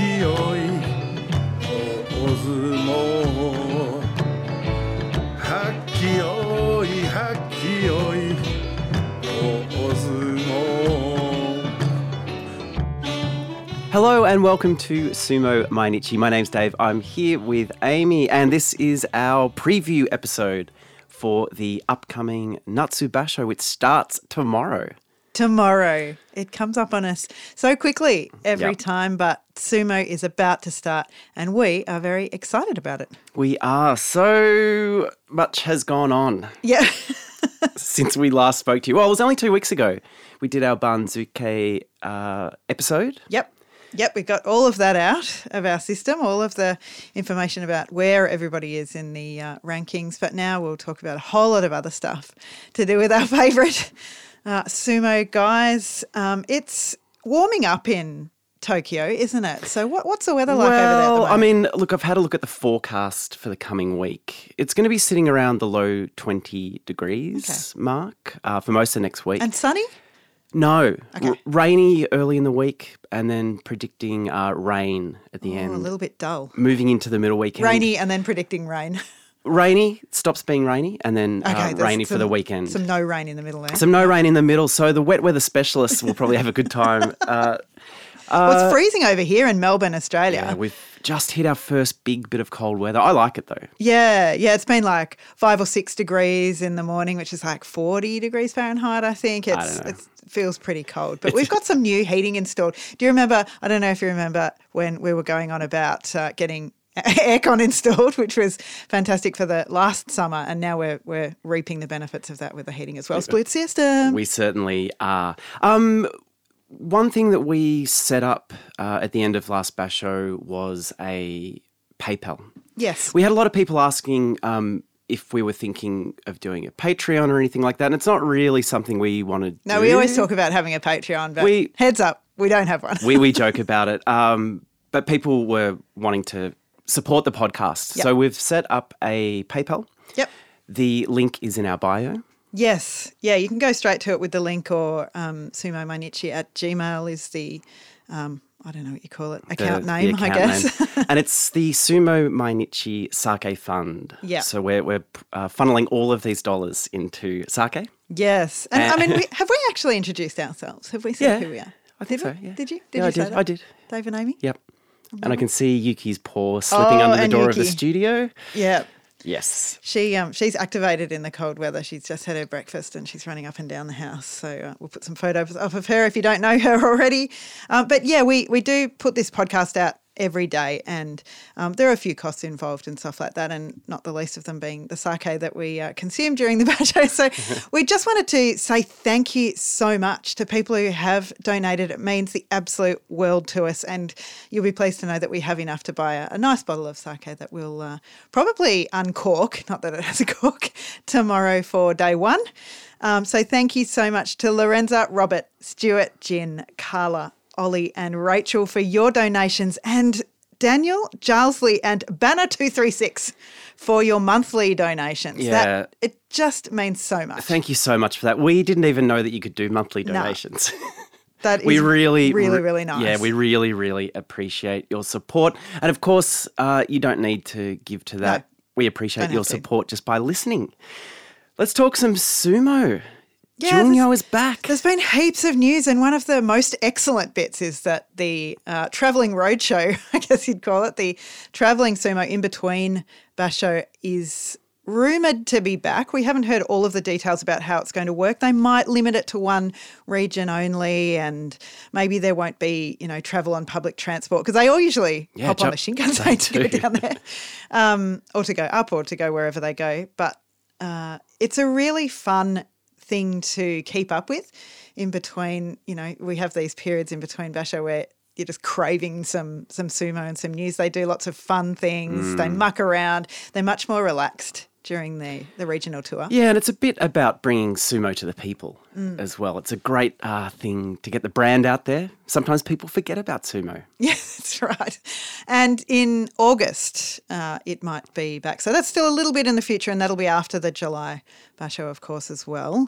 きよいお相撲はっきよいはっきよいお相撲 Hello and welcome to Sumo Mainichi. My name's Dave. I'm here with Amy, and this is our preview episode for the upcoming Natsu Basho, which starts tomorrow. tomorrow. It comes up on us so quickly every Yep. time, but sumo is about to start, and we are very excited about it. We are so much has gone on Yeah. since we last spoke to you. Well, it was only two weeks ago. We did our Banzuke uh, episode. yep. Yep, We've got all of that out of our system, all of the information about where everybody is in the uh, rankings. But now we'll talk about a whole lot of other stuff to do with our favourite uh, sumo guys. Um, it's warming up in Tokyo, isn't it? So, what, what's the weather like over there? Well, I mean, look, I've had a look at the forecast for the coming week. It's going to be sitting around the low 20 degrees mark uh, for most of next week. and sunny? no, Okay. r- rainy early in the week and then predicting uh, rain at the Oh, a little bit dull. Moving into the middle weekend. Rainy and then predicting rain. Rainy, stops being rainy, and then uh, there's rainy for the weekend. Some no rain in the middle there. Some no rain in the middle, so the wet weather specialists will probably have a good time. Uh, well, it's freezing over here in Melbourne, Australia. yeah, we've just hit our first big bit of cold weather. I like it though. Yeah, yeah, it's been like five or six degrees in the morning, which is like 40 degrees Fahrenheit, I think. It's, it's it feels pretty cold. But we've got some new heating installed. Do you remember? I don't know if you remember when we were going on about uh, getting aircon installed, which was fantastic for the last summer. And now we're, we're reaping the benefits of that with the heating as well. Split system. We certainly are. Um, one thing that we set up uh, at the end of last Basho was a PayPal. yes. We had a lot of people asking um, if we were thinking of doing a Patreon or anything like that. And it's not really something we want to no, do. we always talk about having a Patreon, but We- heads up, we don't have one. we, we joke about it. Um, but people were wanting to support the podcast. Yep. So we've set up a PayPal. yep. The link is in our bio. Yes. Yeah, you can go straight to it with the link or um, sumo mainichi at gmail is the, um, I don't know what you call it, account the name, I account guess. name. and it's the Sumo Mainichi Sake Fund. Yeah. So we're, we're uh, funneling all of these dollars into sake. yes. And I mean, we, have we actually introduced ourselves? Have we said Yeah, who we are? I think did so, yeah. Did you? Did Yeah, you I say did. that? I did. Dave and Amy? Yep. And I can see Yuki's paw slipping Oh, under the door of the studio. Yeah. Yes. She um she's activated in the cold weather. She's just had her breakfast and she's running up and down the house. So uh, we'll put some photos up of her if you don't know her already. Um, but yeah, we we do put this podcast out every day, and um, there are a few costs involved and stuff like that, and not the least of them being the sake that we uh, consume during the basho. So we just wanted to say thank you so much to people who have donated. It means the absolute world to us, and you'll be pleased to know that we have enough to buy a, a nice bottle of sake that we'll uh, probably uncork, not that it has a cork, tomorrow for day one. Um, so thank you so much to Lorenza, Robert, Stuart, Jin, Carla, Ollie, and Rachel for your donations, and Daniel, Gilesley, and Banner236 for your monthly donations. Yeah. That, it just means so much. Thank you so much for that. We didn't even know that you could do monthly No. donations. That is we really, really, really nice. Yeah, we really, really appreciate your support. And of course, uh, you don't need to give to that. We appreciate your have to. support just by listening. Let's talk some sumo. Yeah, Jungyo is back. There's been heaps of news, and one of the most excellent bits is that the uh, traveling roadshow, I guess you'd call it, the traveling sumo in between Basho is rumored to be back. We haven't heard all of the details about how it's going to work. They might limit it to one region only, and maybe there won't be, you know, travel on public transport because they all usually Yeah, hop on the Shinkansen to go down there, um, or to go up, or to go wherever they go. But uh, it's a really fun thing to keep up with in between you know we have these periods in between basho where you're just craving some some sumo and some news. They do lots of fun things. They mm. muck around. They're much more relaxed during the the regional tour Yeah, and it's a bit about bringing sumo to the people Mm. as well. It's a great uh, thing to get the brand out there. Sometimes people forget about sumo. Yeah, that's right. And in August, uh, it might be back. So that's still a little bit in the future, and that'll be after the July Basho, of course, as well.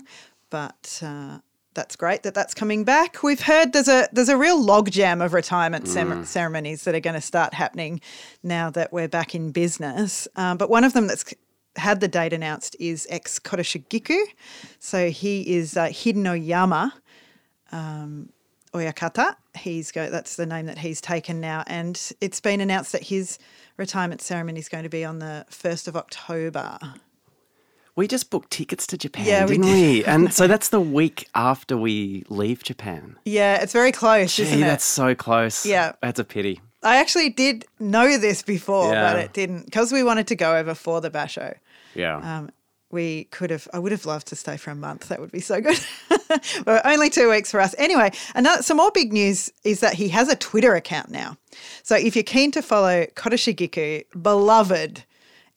But uh, that's great that that's coming back. We've heard there's a there's a real logjam of retirement cem- ceremonies that are going to start happening now that we're back in business. Um, but one of them that's had the date announced is ex Kotoshogiku. So he is uh, Hidenoyama um, Oyakata. He's go. That's the name that he's taken now, and it's been announced that his retirement ceremony is going to be on the first of October. We just booked tickets to Japan, Yeah, didn't did. we? And so that's the week after we leave Japan. Yeah, it's very close, Gee, isn't it? that's so close. Yeah. That's a pity. I actually did know this before, Yeah. but it didn't because we wanted to go over for the basho. Yeah. Um, we could have. I would have loved to stay for a month. That would be so good. but only two weeks for us. Anyway, another some more big news is that he has a Twitter account now. So if you're keen to follow Kotoshogiku, beloved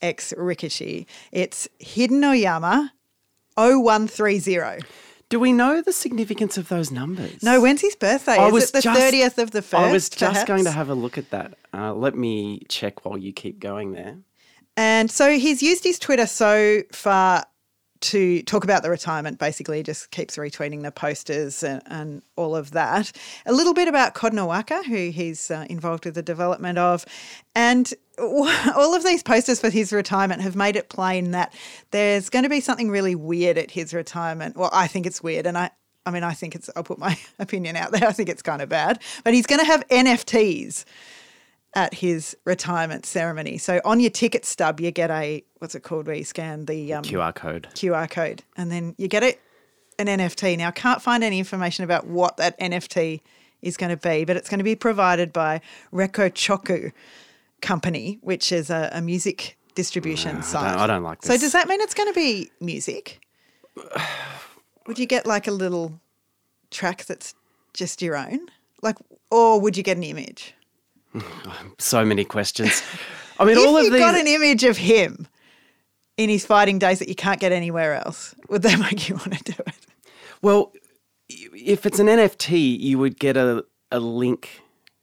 ex Rikishi, it's Hidenoyama 0130. Do we know the significance of those numbers? No, when's his birthday? I is was it the just- 30th of the first? I was just going to have a look at that. Uh, let me check while you keep going there. And so he's used his Twitter so far to talk about the retirement, basically, just keeps retweeting the posters and, and all of that. A little bit about Kotonowaka, who he's uh, involved with the development of. And all of these posters for his retirement have made it plain that there's going to be something really weird at his retirement. Well, I think it's weird. And I, I mean, I think it's, I'll put my opinion out there. I think it's kind of bad. But he's going to have NFTs at his retirement ceremony. So on your ticket stub, you get a what's it called where you scan the um, QR code. QR code, and then you get it an NFT. Now I can't find any information about what that NFT is going to be, but it's going to be provided by RecoChoku Company, which is a, a music distribution I site. don't- I don't like So does that mean it's going to be music? Would you get like a little track that's just your own, like, or would you get an image? So many questions. I mean, if all of it. If you these. got an image of him in his fighting days that you can't get anywhere else, would that make you want to do it? Well, if it's an NFT, you would get a, a link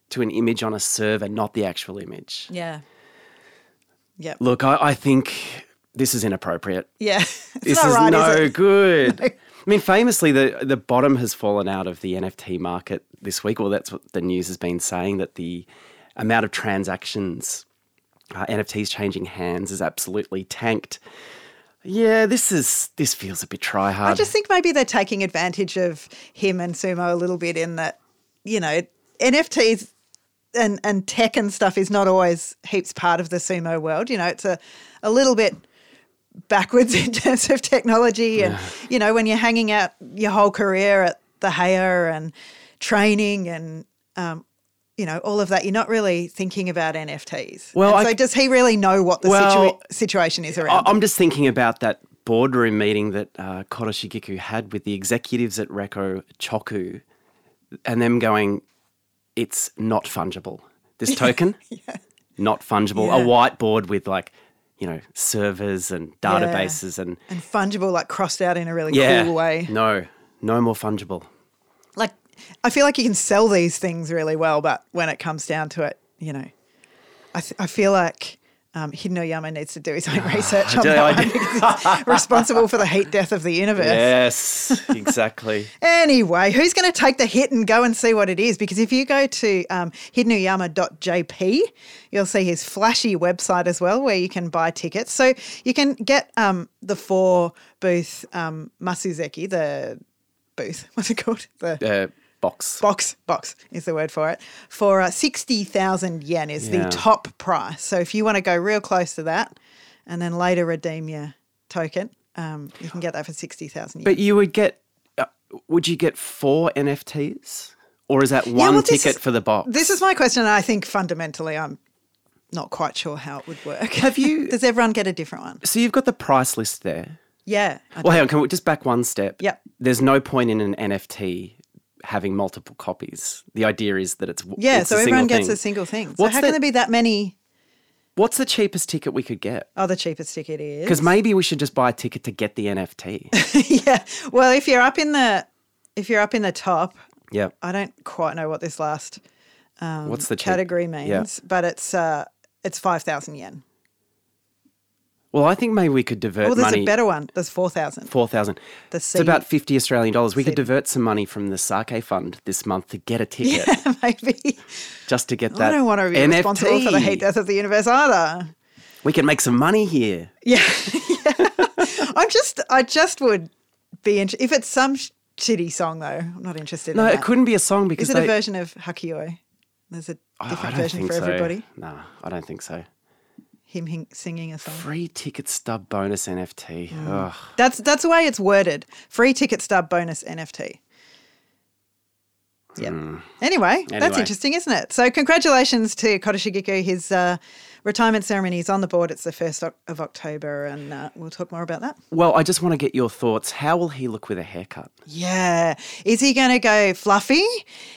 to an image on a server, not the actual image. Yeah. Yep. Look, I, I think this is inappropriate. Yeah. This is right, no is good. I mean, famously, the the bottom has fallen out of the NFT market this week. Well, that's what the news has been saying that the amount of transactions, uh, NFTs changing hands, is absolutely tanked. Yeah, this is this feels a bit try hard. I just think maybe they're taking advantage of him and Sumo a little bit in that, you know, NFTs and, and tech and stuff is not always heaps part of the sumo world. You know, it's a, a little bit backwards in terms of technology. And, you know, when you're hanging out your whole career at the Haya and training and, um, you know, all of that, you're not really thinking about NFTs. Well, I- so does he really know what the Well, situa- situation is around? I'm just thinking about that boardroom meeting that uh, Kotoshogiku had with the executives at Reko Choku and them going, it's not fungible. This token, not fungible. A whiteboard with like, you know, servers and databases and and fungible, like crossed out in a really yeah, cool way. no, no more fungible. I feel like you can sell these things really well, but when it comes down to it, you know, I, th- I feel like um, Hidenoyama needs to do his own research on that one responsible for the heat death of the universe. Yes, exactly. Anyway, who's going to take the hit and go and see what it is? Because if you go to um, hidenoyama.jp, you'll see his flashy website as well where you can buy tickets. So you can get um, the four booth um, Masuseki, the booth, what's it called? The uh, box. box box is the word for it for uh, 60,000 yen is Yeah. the top price so if you want to go real close to that and then later redeem your token um, you can get that for 60,000 yen But you would get, uh, would you get four NFTs? Or is that one well, ticket is- for the box? this is my question and i think fundamentally i'm not quite sure how it would work Have you- does everyone get a different one So you've got the price list there. yeah Well, hang on, can we just back one step? Yep. There's no point in an NFT having multiple copies. The idea is that it's yeah it's so everyone gets thing. a single thing so What's how the- can there be that many What's the cheapest ticket we could get? oh the cheapest ticket is Because maybe we should just buy a ticket to get the NFT. yeah well if you're up in the if you're up in the top yeah. I don't quite know what this last What's the cheap- category means, Yeah. but it's uh, it's five thousand yen. Well, I think maybe we could divert Oh, there's money. a better one. There's 4,000. Four thousand. The It's about fifty Australian dollars. We could divert some money from the Sake Fund this month to get a ticket, Maybe. just to get that. I don't want to be NFT. responsible for the heat death of the universe either. We can make some money here. Yeah. yeah. I'm just, I just would be interested. If it's some sh- shitty song, though, I'm not interested No, in it that. couldn't be a song because Is it they, a version of Hakkiyoi? There's a different don't version for so. everybody. No, I don't think so. Him hing- singing a song. Free ticket stub bonus NFT. Mm. That's that's the way it's worded. Free ticket stub bonus NFT. Yeah. Anyway, that's Hmm. Interesting, isn't it? So congratulations to Kotoshogiku. His uh, retirement ceremony is on the board. It's the first of October, and uh, we'll talk more about that. Well, I just want to get your thoughts. How will he look with a haircut? Yeah. Is he going to go fluffy?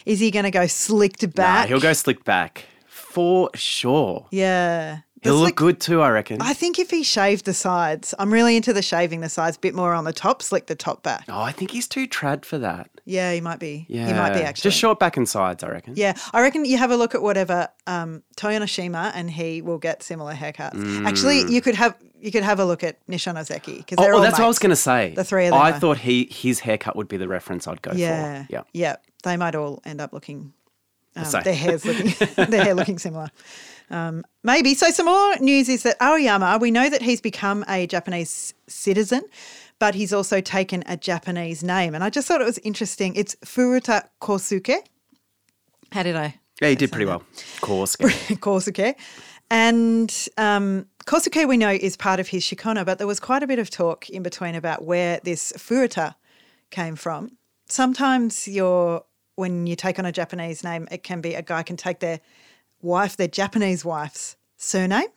Is he going to go slicked Nah, back? he'll go slicked back for sure. Yeah. He'll look good too, I reckon. I think if he shaved the sides, I'm really into the shaving the sides, a bit more on the top, slick the top back. oh, I think he's too trad for that. Yeah, he might be. Yeah, He might be actually. just short back and sides. I reckon. Yeah, I reckon you have a look at whatever um, Toyonoshima and he will get similar haircuts. Actually, you could have you could have a look at Nishonoseki because Mm. Oh, oh, that's what I was going to say. The three of them I are- thought he his haircut would be the reference I'd go Yeah, for. Yeah. yeah. They might all end up looking um, their hair's looking their hair looking similar. Um, maybe. So some more news is that Aoyama, we know that he's become a Japanese citizen, but he's also taken a Japanese name. And I just thought it was interesting. It's Furuta Kosuke. How did I Yeah, he did pretty well. Of course. Kosuke. And um, Kosuke, we know, is part of his shikona, but there was quite a bit of talk in between about where this Furuta came from. Sometimes you're, when you take on a Japanese name, it can be a guy can take their wife, their Japanese wife's surname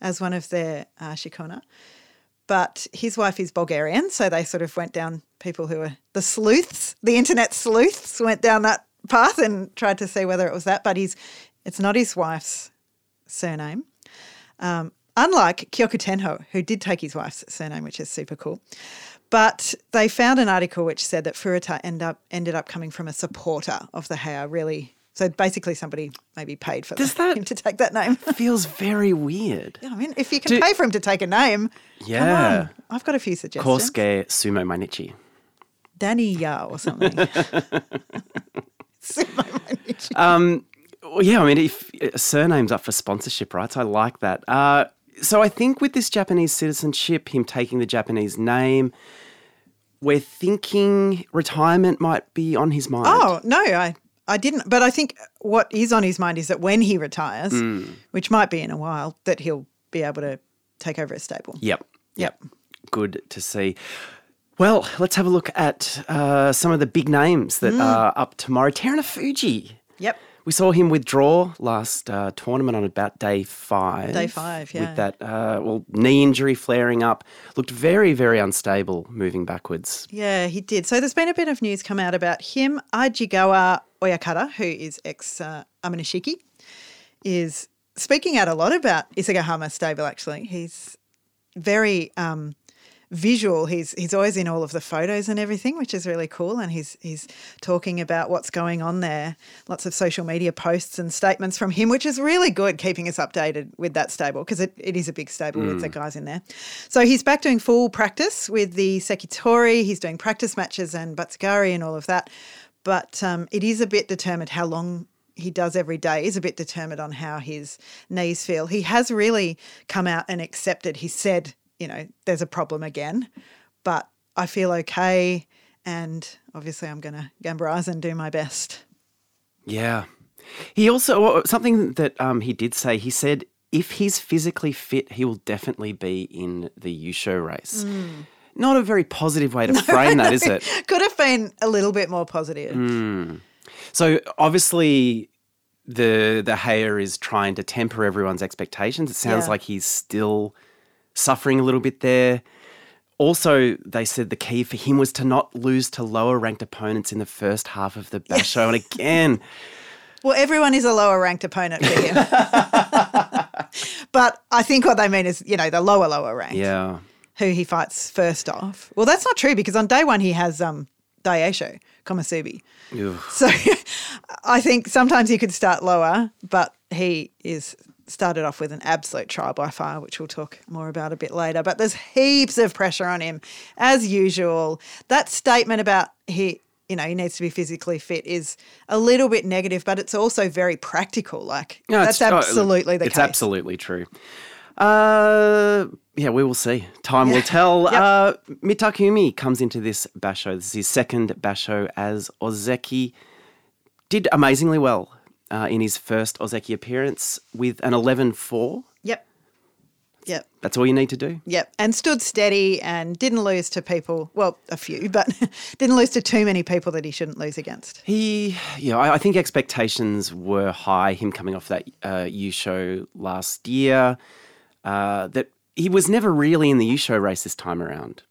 as one of their uh, shikona. But his wife is Bulgarian, so they sort of went down people who were the sleuths, the internet sleuths went down that path and tried to see whether it was that. But he's, it's not his wife's surname. Um, unlike Kyokutenho, who did take his wife's surname, which is super cool. But they found an article which said that Furuta end up, ended up coming from a supporter of the Heya, really. So basically, somebody maybe paid for Does that- him to take that name. Feels very weird. Yeah, I mean, if you can Do- pay for him to take a name, come Yeah. on. I've got a few suggestions. Kosuke Sumo Mainichi. Danny Ya or something. Sumo Mainichi. Um, well, yeah, I mean, if uh, surname's up for sponsorship rights, I like that. Uh, so I think with this Japanese citizenship, him taking the Japanese name, we're thinking retirement might be on his mind. oh, no, I, I didn't. But I think what is on his mind is that when he retires, Hmm. which might be in a while, that he'll be able to take over a stable. Yep. Yep. Good to see. Well, let's have a look at uh, some of the big names that are up tomorrow. Terunofuji. Yep. We saw him withdraw last uh, tournament on about day five. Day five, yeah. With that, uh, well, knee injury flaring up. Looked very, very unstable moving backwards. Yeah, he did. So there's been a bit of news come out about him. Ajigawa Oyakata, who is ex uh, Aminishiki, is speaking out a lot about Isegahama stable, actually. He's very um, visual. He's he's always in all of the photos and everything, which is really cool. And he's he's talking about what's going on there. Lots of social media posts and statements from him, which is really good, keeping us updated with that stable because it, it is a big stable with the guys in there. So he's back doing full practice with the Sekitori. He's doing practice matches and Butsukari and all of that. But um, it is a bit determined how long he does every day is a bit determined on how his knees feel. He has really come out and accepted. He said, you know, there's a problem again, but I feel okay. And obviously, I'm going to gambarize and do my best. Yeah. He also, something that um, he did say, he said if he's physically fit, he will definitely be in the Yusho race. Not a very positive way to frame that, is it? Could have been a little bit more positive. So obviously, the the Heya is trying to temper everyone's expectations. It sounds Yeah. like he's still suffering a little bit there. Also, they said the key for him was to not lose to lower ranked opponents in the first half of the basho. and again, Well, everyone is a lower ranked opponent for him. but I think what they mean is, you know, the lower, lower rank. yeah. who he fights first off. Well, that's not true because on day one he has um, Daisho Komusubi. Ugh. So I think sometimes he could start lower, but he is started off with an absolute trial by fire, which we'll talk more about a bit later. But there's heaps of pressure on him, as usual. That statement about he, you know, he needs to be physically fit is a little bit negative, but it's also very practical. Like No, that's it's- oh, absolutely the it's case. It's absolutely true. Uh, yeah, we will see. Time will tell. Yep. Uh, Mitakeumi comes into this basho. This is his second basho as Ozeki. Did amazingly well uh, in his first Ozeki appearance with an 11-4. Yep. Yep. That's all you need to do. Yep. And stood steady and didn't lose to people, well, a few, but didn't lose to too many people that he shouldn't lose against. He, yeah, I, I think expectations were high. Him coming off that uh, Yusho last year, uh, that he was never really in the Yusho race this time around.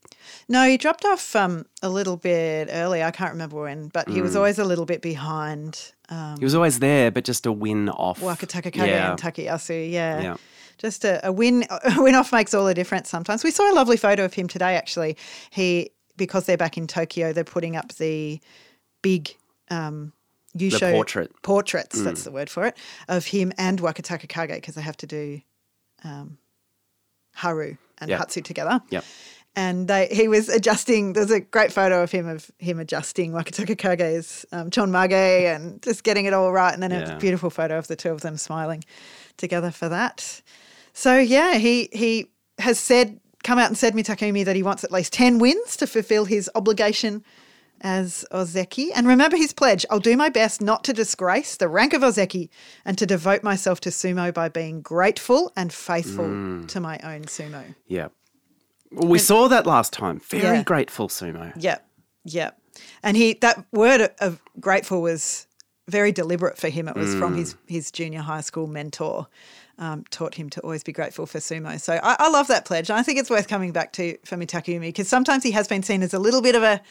No, he dropped off um, a little bit early. I can't remember when, but he Mm. was always a little bit behind um, He was always there, but just a win off. Wakatakakage Yeah. and Takayasu. Yeah. Yeah. Just a, a win a win off makes all the difference sometimes. We saw a lovely photo of him today actually. He because they're back in Tokyo, they're putting up the big um you The show portrait. Mm. portraits, that's the word for it, of him and Wakatakakage because they have to do um, Haru and Yep. Hatsu together. Yep. And they, he was adjusting. There's a great photo of him of him adjusting Wakatakakage's um, chonmage and just getting it all right. And then Yeah. a beautiful photo of the two of them smiling together for that. So yeah, he he has said come out and said Mitakeumi that he wants at least ten wins to fulfil his obligation as Ozeki. And remember his pledge: I'll do my best not to disgrace the rank of Ozeki and to devote myself to sumo by being grateful and faithful Mm. to my own sumo. Yeah. Well, we saw that last time. Very Yeah. grateful, Sumo. Yep, yep. And he that word of grateful was very deliberate for him. It was from his his junior high school mentor. Um, taught him to always be grateful for sumo. So I, I love that pledge. And I think it's worth coming back to for Mitakeumi because sometimes he has been seen as a little bit of a,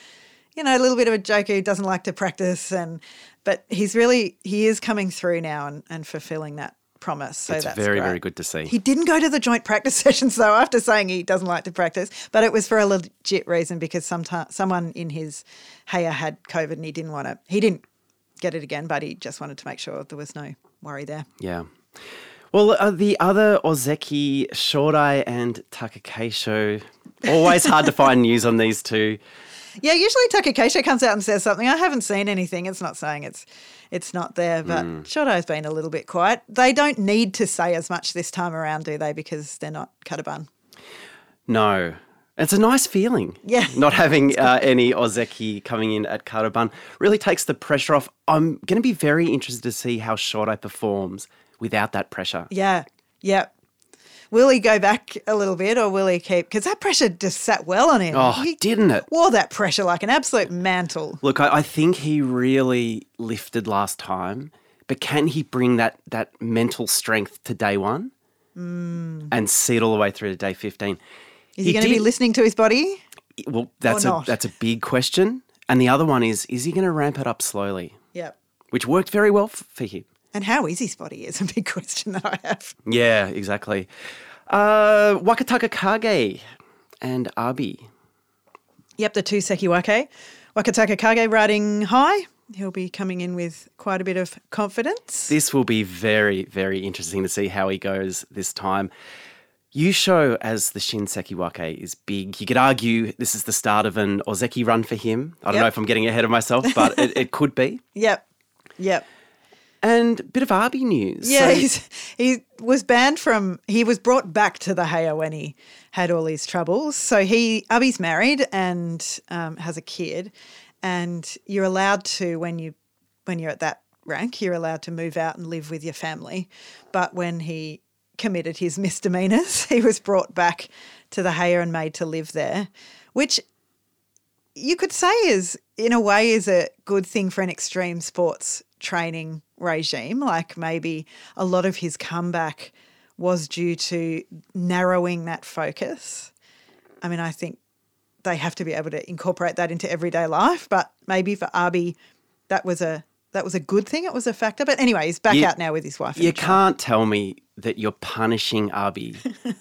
you know, a little bit of a joker who doesn't like to practice. And but he's really he is coming through now and, and fulfilling that promise. So It's that's very, great. very good to see. He didn't go to the joint practice sessions though, after saying he doesn't like to practice, but it was for a legit reason because sometime, someone in his Heya had COVID and he didn't want to, he didn't get it again, but he just wanted to make sure there was no worry there. Yeah. Well, uh, the other Ozeki, Shodai and Takakeisho, always hard to find news on these two. Yeah, usually Takakeisho comes out and says something. I haven't seen anything. It's not saying it's it's not there, but Hmm. Shodai's been a little bit quiet. They don't need to say as much this time around, do they? Because they're not Kadoban. No. It's a nice feeling. Yeah. Not having uh, any Ozeki coming in at Kadoban really takes the pressure off. I'm going to be very interested to see how Shodai performs without that pressure. Yeah, yeah. Will he go back a little bit or will he keep? Because that pressure just sat well on him. Oh, he didn't it? wore that pressure like an absolute mantle. Look, I, I think he really lifted last time, but can he bring that that mental strength to day one hmm. and see it all the way through to day fifteen? Is he, going to be listening to his body? Well, that's a that's a big question. And the other one is, is he going to ramp it up slowly? Yep. Which worked very well f- for him. And how is his body is a big question that I have. Yeah, exactly. Uh, Wakatakakage and Abi. Yep, the two Sekiwake. Wakatakakage riding high. He'll be coming in with quite a bit of confidence. This will be very, very interesting to see how he goes this time. You show as the Shin Sekiwake is big. You could argue this is the start of an Ozeki run for him. I don't Yep. know if I'm getting ahead of myself, but it, it could be. Yep. Yep. And a bit of Abi news. Yeah, So- he's, he was banned from. He was brought back to the Heya when he had all these troubles. So he, Abi's married and um, has a kid, and you're allowed to when you when you're at that rank, you're allowed to move out and live with your family. But when he committed his misdemeanors, he was brought back to the Heya and made to live there, which you could say is in a way is a good thing for an extreme sports training regime like maybe a lot of his comeback was due to narrowing that focus i mean i think they have to be able to incorporate that into everyday life but maybe for Abi that was a that was a good thing it was a factor but anyway he's back You- out now with his wife You can't tell me that you're punishing Abi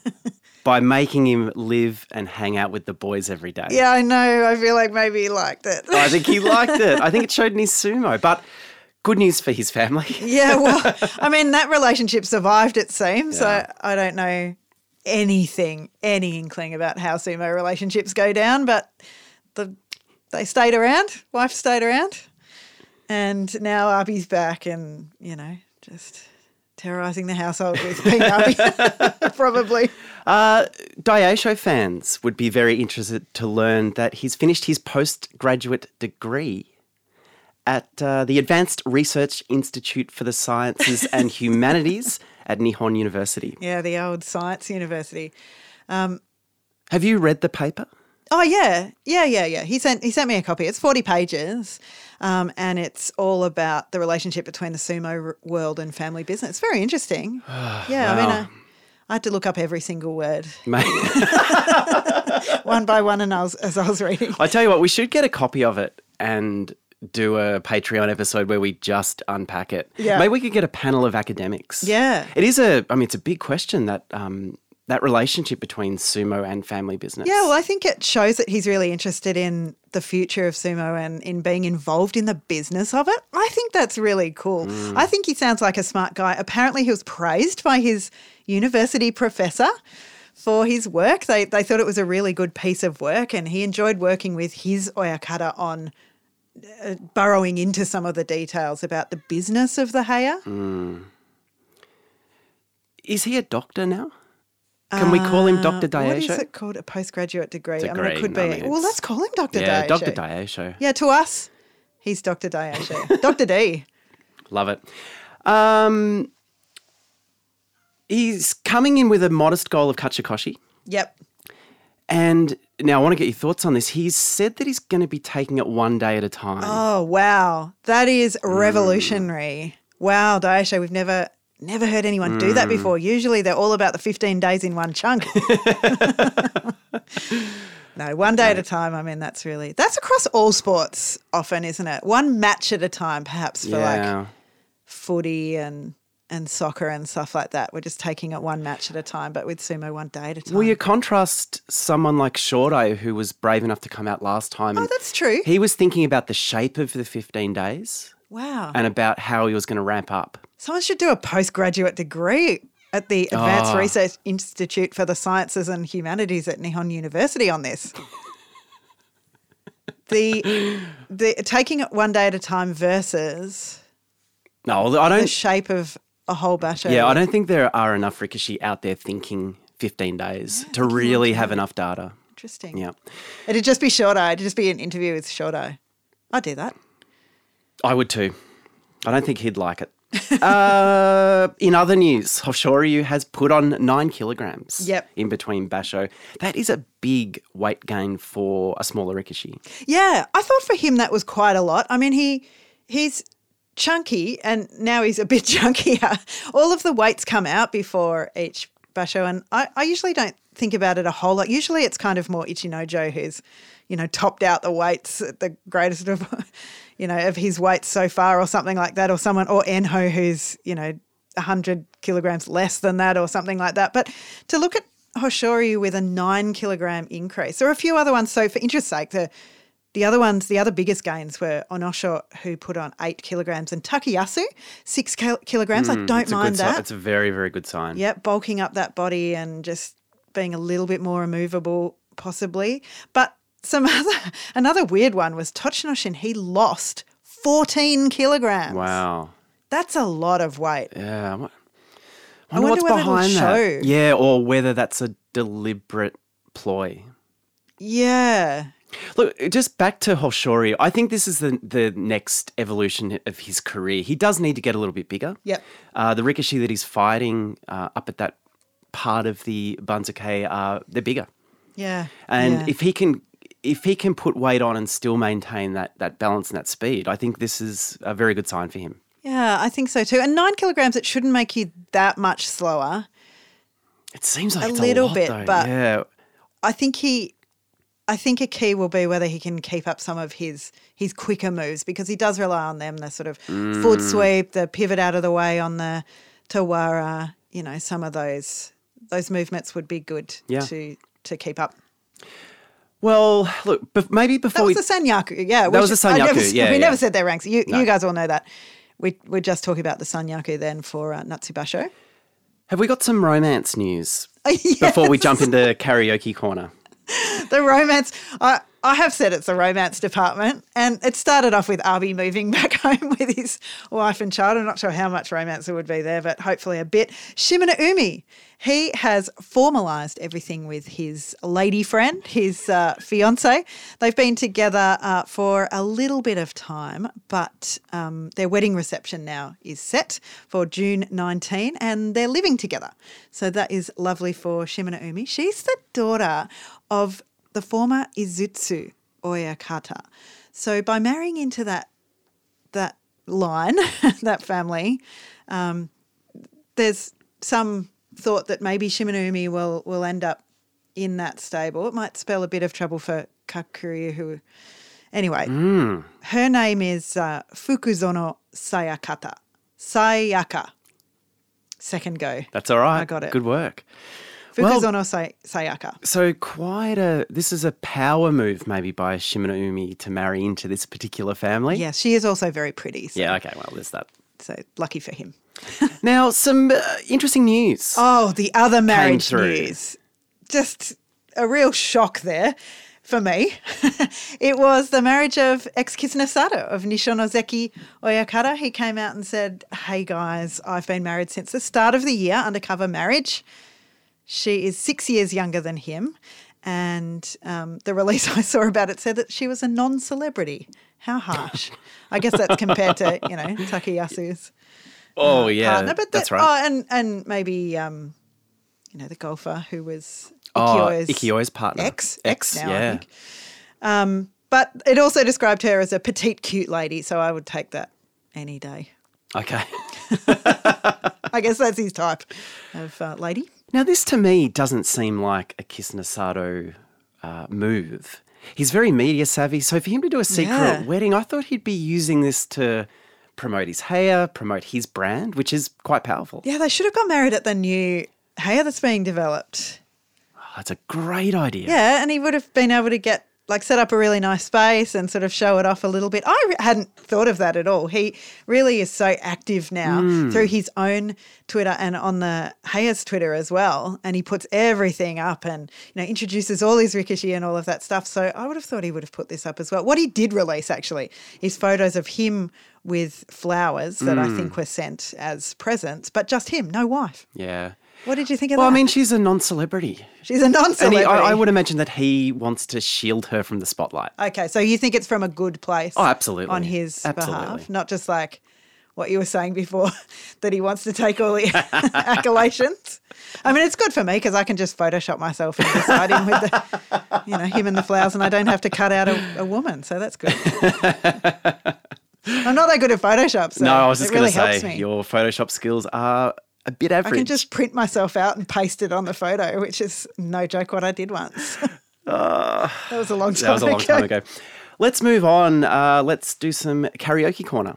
by making him live and hang out with the boys every day. yeah i know i feel like maybe he liked it I think he liked it. I think it showed in his sumo. But good news for his family. Yeah, well, I mean, that relationship survived, it seems. Yeah. So I don't know anything, any inkling about how sumo relationships go down, but the they stayed around. Wife stayed around. And now Abi's back and, you know, just terrorizing the household with being Abi, probably. Uh, Daisho fans would be very interested to learn that he's finished his postgraduate degree at uh, the Advanced Research Institute for the Sciences and Humanities at Nihon University. Yeah, the old science university. Have you read the paper? Oh yeah, yeah, yeah, yeah. He sent he sent me a copy. It's forty pages, um, and it's all about the relationship between the sumo world and family business. It's very interesting. yeah, I mean, Wow. I, I had to look up every single word one by one, and I was as I was reading. I tell you what, we should get a copy of it and do a Patreon episode where we just unpack it. Yeah. Maybe we could get a panel of academics. Yeah. It is a, I mean, it's a big question that um, that relationship between sumo and family business. Yeah, well, I think it shows that he's really interested in the future of sumo and in being involved in the business of it. I think that's really cool. I think he sounds like a smart guy. Apparently, he was praised by his university professor for his work. They, they thought it was a really good piece of work, and he enjoyed working with his Oyakata on uh, burrowing into some of the details about the business of the Heya. Is he a doctor now? Can we call him Dr. Uh, What is it called? A postgraduate degree. I mean, it could be. I mean, well, let's call him Dr. Yeah. Dr. Daisho. Yeah, to us, he's Dr. Daisho. Dr. D. Love it. Um, he's coming in with a modest goal of Kachikoshi. Yep. And now I want to get your thoughts on this. He's said that he's going to be taking it one day at a time. Oh, wow. That is mm. revolutionary. Wow, Daisho, we've never never heard anyone do that mm. before. Usually they're all about the 15 days in one chunk. no, one day at a time. I mean, that's really, that's across all sports often, isn't it? One match at a time, perhaps for like footy and and soccer and stuff like that. We're just taking it one match at a time, but with sumo, one day at a time. Will you contrast someone like Shorto, who was brave enough to come out last time? oh, that's true. he was thinking about the shape of the 15 days wow. and about how he was going to ramp up. Someone should do a postgraduate degree at the Advanced Ah. Research Institute for the Sciences and Humanities at Nihon University on this. the the taking it one day at a time versus No, I the don't. shape of a whole basho. Yeah, I don't think there are enough Rikishi out there thinking 15 days to really have enough data. Interesting. Yeah. It'd just be Shorto. It'd just be an interview with Shorto. I'd do that. I would too. I don't think he'd like it. uh, in other news, Hoshoryu has put on nine kilograms Yep. in between Basho. That is a big weight gain for a smaller Rikishi. Yeah, I thought for him that was quite a lot. I mean, he he's chunky and now he's a bit chunkier. All of the weights come out before each basho, and I, I usually don't think about it a whole lot. Usually, it's kind of more Ichinojo who's, you know, topped out the weights at the greatest of, you know, of his weights so far, or something like that, or someone or Enho who's, you know, hundred kilograms less than that, or something like that. But to look at Hoshoryu with a nine kilogram increase. There are a few other ones. So for interest's sake, the the other ones, the other biggest gains were Onosho, who put on eight kilograms, and Takayasu, six kil- kilograms. I don't Mm, It's a mind good si- that. it's a very, very good sign. Yep, bulking up that body and just being a little bit more immovable, possibly. But some other, another weird one was Tochinoshin. He lost 14 kilograms. Wow. That's a lot of weight. Yeah. I wa- I wonder, wonder what's behind that. show. Yeah, or whether that's a deliberate ploy. Yeah. Look, just back to Hoshoryu. I think this is the the next evolution of his career. He does need to get a little bit bigger. Yep. Uh, the Rikishi that he's fighting uh, up at that part of the Banzuke, uh, they're bigger. Yeah. And yeah. if he can if he can put weight on and still maintain that that balance and that speed, I think this is a very good sign for him. Yeah, I think so too. And nine kilograms, it shouldn't make you that much slower. It seems like A little lot, bit, though. but- yeah, I think he, I think a key will be whether he can keep up some of his his quicker moves because he does rely on them. The sort of foot Mm. sweep, the pivot out of the way on the Tawara. You know, some of those those movements would be good Yeah. to to keep up. Well, look, but maybe That before was we the Sanyaku. Yeah, That was the I never yeah, we yeah. never said their ranks. You you guys all know that. we, we're just talking about the Sanyaku then for uh, Natsubasho. Have we got some romance news Yes. before we jump into karaoke corner? The romance. I I have said it's the romance department, and it started off with Abi moving back home with his wife and child. I'm not sure how much romance there would be there, but hopefully a bit. Shimanoumi, he has formalised everything with his lady friend, his uh, fiance. They've been together uh, for a little bit of time, but um, their wedding reception now is set for June 19, and they're living together. So that is lovely for Shimanoumi. She's the daughter of the former Izutsu Oyakata. So by marrying into that that line, that family, um, there's some thought that maybe Shimanoumi will will end up in that stable. It might spell a bit of trouble for Kakuryu, who anyway, her name is uh, Fukuzono Sayakata. Sayaka. Second go. That's all right. I got it. Good work. Well- Fukuzono Say- Sayaka. So quite a this is a power move maybe by Shimanoumi to marry into this particular family. Yes, she is also very pretty. So, Yeah, okay, well there's that. so lucky for him. Now some uh, interesting news. Oh, the other marriage news. Just a real shock there for me. it was the marriage of ex Kisenosato of Nishonoseki Oyakata. He came out and said, Hey guys, I've been married since the start of the year, undercover marriage. She is six years younger than him. And um, the release I saw about it said that she was a non celebrity. How harsh. I guess that's compared to, you know, Takayasu's oh yeah, partner. But that's right. Oh, and and maybe um, you know the golfer who was Oh, Ikio's Ikio's partner. ex Ex, now, yeah. I think. Um, but it also described her as a petite, cute lady, so I would take that any day. Okay. I guess that's his type of uh, lady. Now this to me doesn't seem like a Kisenosato uh, move. He's very media savvy, so for him to do a secret Yeah. wedding, I thought he'd be using this to promote his hair, promote his brand, which is quite powerful. Yeah, they should have got married at the new heya that's being developed. Oh, that's a great idea. Yeah, and he would have been able to get like set up a really nice space and sort of show it off a little bit. I hadn't thought of that at all. He really is so active now hmm. through his own Twitter and on the Heya's Twitter as well. And he puts everything up and you know introduces all his Rikishi and all of that stuff. So I would have thought he would have put this up as well. What he did release actually is photos of him with flowers that I hmm. think were sent as presents, but just him, no wife. Yeah. What did you think of Well, that? Well, I mean, she's a non-celebrity. she's a non-celebrity. he, I, I would imagine that he wants to shield her from the spotlight. Okay, so you think it's from a good place? Oh, absolutely. On his Absolutely. behalf, not just like what you were saying before that he wants to take all the accolades. I mean, it's good for me because I can just Photoshop myself and beside him with the, you know, him and the flowers, and I don't have to cut out a, a woman. So that's good. I'm not that good at Photoshop. So no, I was just going to helps say your Photoshop skills are a bit average. I can just print myself out and paste it on the photo, which is no joke what I did once. that was a long time that was a long ago. time ago. Let's move on. Uh, let's do some karaoke corner.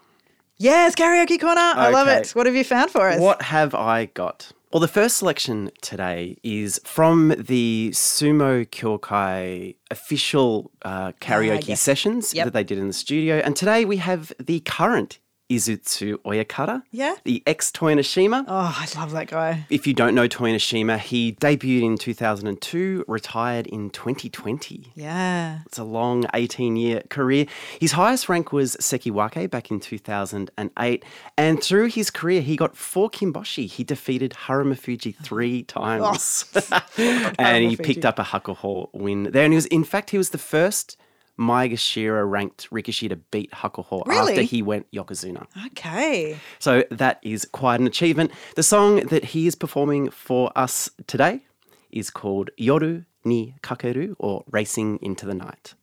Yes, karaoke corner. I love it. What have you found for us? What have I got? Well, the first selection today is from the Sumo Kyokai official uh, karaoke Ah, yes. sessions Yep. that they did in the studio. And today we have the current Izutsu Oyakata, Yeah. the ex Toyonoshima. Oh, I love that guy. If you don't know Toyonoshima, he debuted in 2002, retired in 2020. Yeah. It's a long 18 year career. His highest rank was Sekiwake back in 2008. And through his career, he got four Kimboshi. He defeated Harumafuji three times. Oh. and he picked up a Hakuho win there. And he was, in fact, he was the first Maegashira ranked Rikishi to beat Hakuho really? after he went Yokozuna. Okay. So that is quite an achievement. The song that he is performing for us today is called Yoru ni Kakeru or Racing into the Night."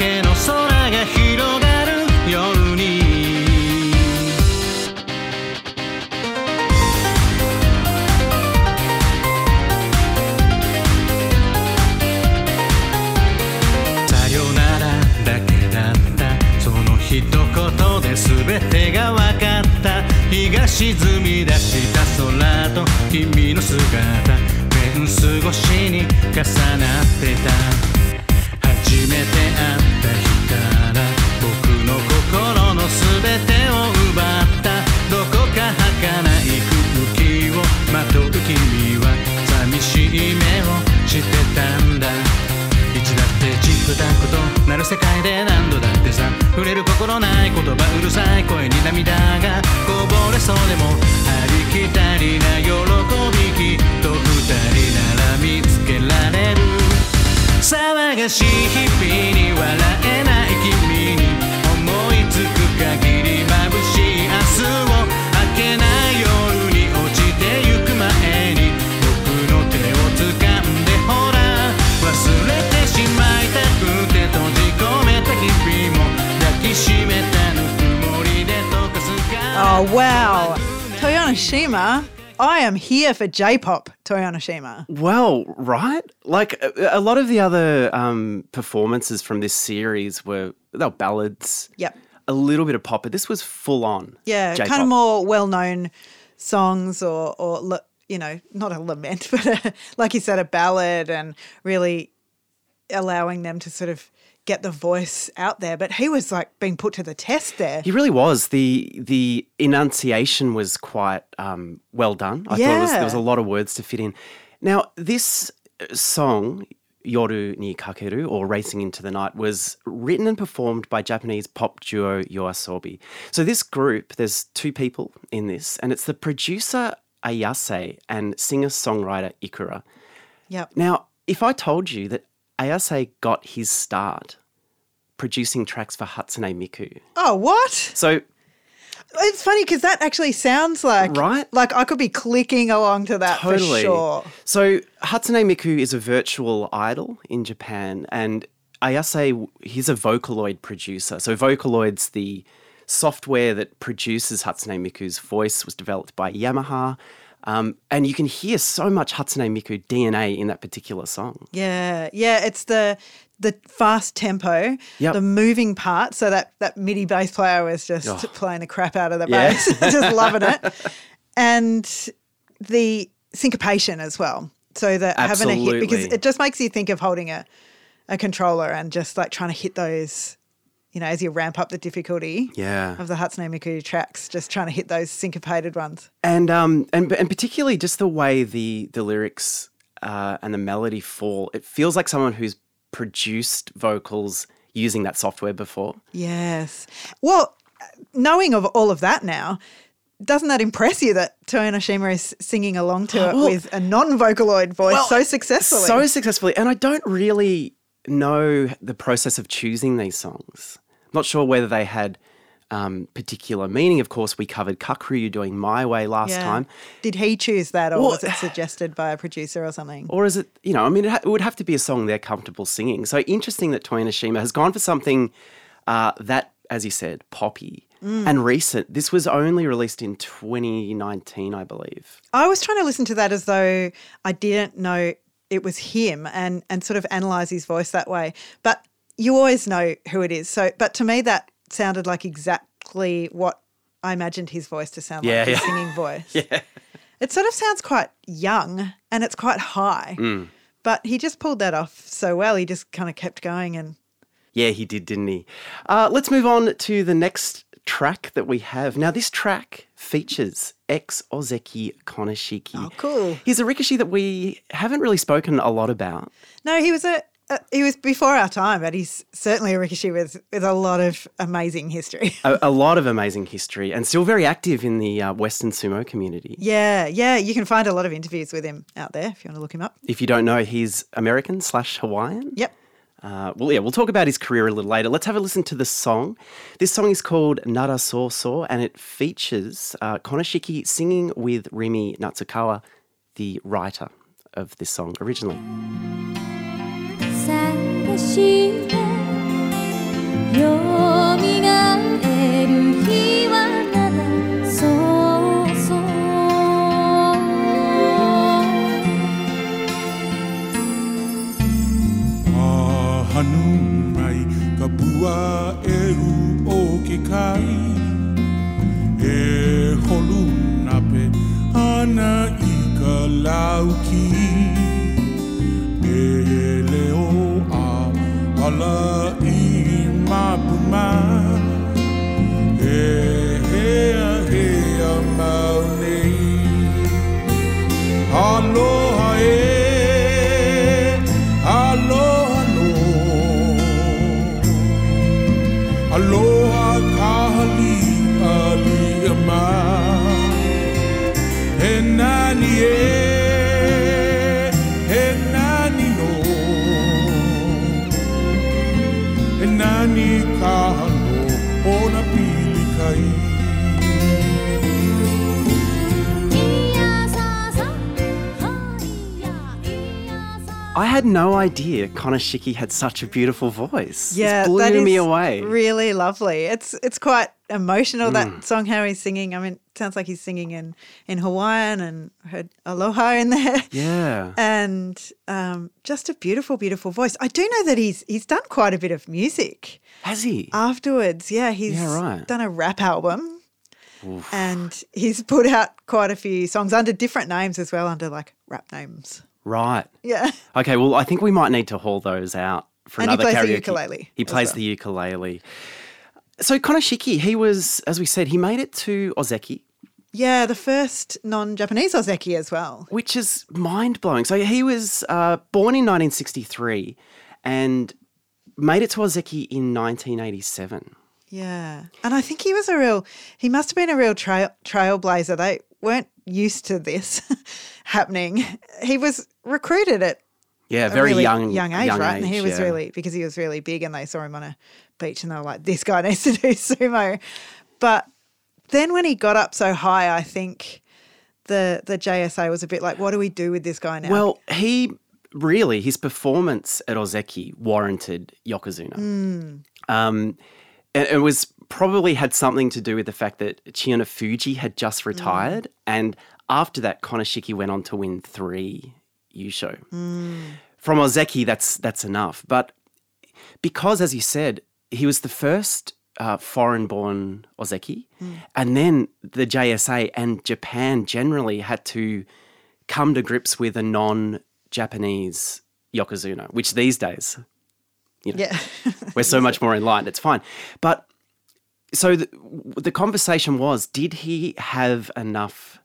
けの空が広がる夜に。さよならだけだったその一言で全てがわ日が沈み出した空と君の姿。ペン過ごしに重なってた。初めて会った日から僕の心の全てを奪った。どこか儚い空気をまとう君は。寂しい目をしてたんだ。いつだってチックタクとなる世界で何度だってさ触れる心ない言葉うるさい声に涙がこぼれそうでもありきたりな喜び騒がしい日々に笑えない君に思いつく限り眩しい明日を明けない夜に落ちてゆく前に僕の手を掴んでほら忘れてしまいたくて閉じ込めた日々も抱きしめたぬくもりで溶かすか Oh, wow. Toyona Shima, I am here for J pop, Toyonoshima. Well, right? Like a, a lot of the other um, performances from this series were they were ballads. Yep. A little bit of pop, but this was full on. Yeah, J-pop. kind of more well known songs or, or, you know, not a lament, but a, like you said, a ballad and really allowing them to sort of get the voice out there. But he was like being put to the test there. He really was. the The enunciation was quite um, well done. I thought it was, there was a lot of words to fit in. Now, this uh, song, Yoru ni Kakeru, or Racing into the Night, was written and performed by Japanese pop duo Yoasobi. So this group, there's two people in this, and it's the producer Ayase and singer-songwriter Ikura. Yep. Now, if I told you that Ayase got his start producing tracks for Hatsune Miku, Oh, what? so It's funny because that actually sounds like Right? Like I could be clicking along to that Totally. for sure. So Hatsune Miku is a virtual idol in Japan, and Ayase he's a Vocaloid producer. So Vocaloid's the software that produces Hatsune Miku's voice was developed by Yamaha. Um, and you can hear so much Hatsune Miku DNA in that particular song. Yeah, yeah. It's the the fast tempo, Yep. the moving part. So that that MIDI bass player was just Oh. playing the crap out of the Yeah. bass, just loving it, and the syncopation as well. So that having a hit because it just makes you think of holding a a controller and just like trying to hit those. You know, as you ramp up the difficulty Yeah. of the Hatsune Miku tracks, just trying to hit those syncopated ones. and um and and particularly just the way the the lyrics uh, and the melody fall it feels like someone who's produced vocals using that software before Yes. Well, knowing of all of that now, doesn't that impress you that Toyonoshima is singing along to it Well- with a non-vocaloid voice Well, so successfully? so successfully and i don't really know the process of choosing these songs not sure whether they had um, particular meaning of course we covered Kakuryu doing my way last Yeah. time Did he choose that, or Well- was it suggested by a producer or something? Or is it, you know, I mean, it, ha- it would have to be a song they're comfortable singing. So interesting that Toyonoshima has gone for something uh, that, as you said, poppy Mm. and recent. This was only released in 2019, I believe. I was trying to listen to that as though I didn't know it was him and and sort of analyze his voice that way. But you always know who it is. So, but to me, that sounded like exactly what I imagined his voice to sound Yeah, like, his yeah. singing voice. yeah. It sort of sounds quite young and it's quite high. Mm. But he just pulled that off so well. He just kind of kept going and Yeah, he did, didn't he? Uh, let's move on to the next track that we have. Now, this track features ex Ozeki Konishiki. Oh, cool. He's a Rikishi that we haven't really spoken a lot about. no, he was a. Uh, he was before our time, but he's certainly a Rikishi with, with a lot of amazing history. A, a lot of amazing history and still very active in the uh, Western sumo community. Yeah, yeah. You can find a lot of interviews with him out there if you want to look him up. If you don't know, he's American slash Hawaiian. Yep. Uh, well, yeah, we'll talk about his career a little later. Let's have a listen to the song. This song is called Nara So and it features uh, Konishiki singing with Rimi Natsukawa, the writer of this song originally. hanu mai ka bua e ru o ke kai. E holu na pe ana i ka lau ki e leo a ala i ma pu ma e hea hea mau nei. Aloha had no idea Konishiki had such a beautiful voice. Yeah, it blew that is me away. Really lovely. It's it's quite emotional Mm. that song how he's singing. I mean, it sounds like he's singing in in Hawaiian and heard aloha in there. yeah. And um, just a beautiful, beautiful voice. I do know that he's he's done quite a bit of music Has he? afterwards. Yeah, he's Yeah, right. done a rap album. And he's put out quite a few songs under different names as well, under like rap names. Right. Yeah. Okay, well, I think we might need to haul those out for And he another plays the ukulele He plays well. the ukulele. So Konishiki, he was, as we said, he made it to Ozeki, Yeah, the first non Japanese Ozeki as well. which is mind blowing. So he was uh, born in 1963 and made it to Ozeki in 1987. Yeah. And I think he was a real, he must have been a real trail, trailblazer. They weren't used to this happening. He was recruited at Yeah, a very really young, young age, right? and he was yeah. really, because he was really big and they saw him on a beach and they were like, this guy needs to do sumo. But then when he got up so high, I think the, the JSA was a bit like, what do we do with this guy now? Well, he really his performance at Ozeki warranted Yokozuna. Hmm. Um, and it was probably had something to do with the fact that Chiyonofuji had just Hmm. retired, and after that, Konishiki went on to win three Yusho. Hmm. From Ozeki, that's that's enough. But because, as you said, he was the first uh, foreign-born Ozeki, Hmm. and then the JSA and Japan generally had to come to grips with a non-Japanese yokozuna, which these days you know, yeah. we're so much more in line. It's fine, but so the, the conversation was: Did he have enough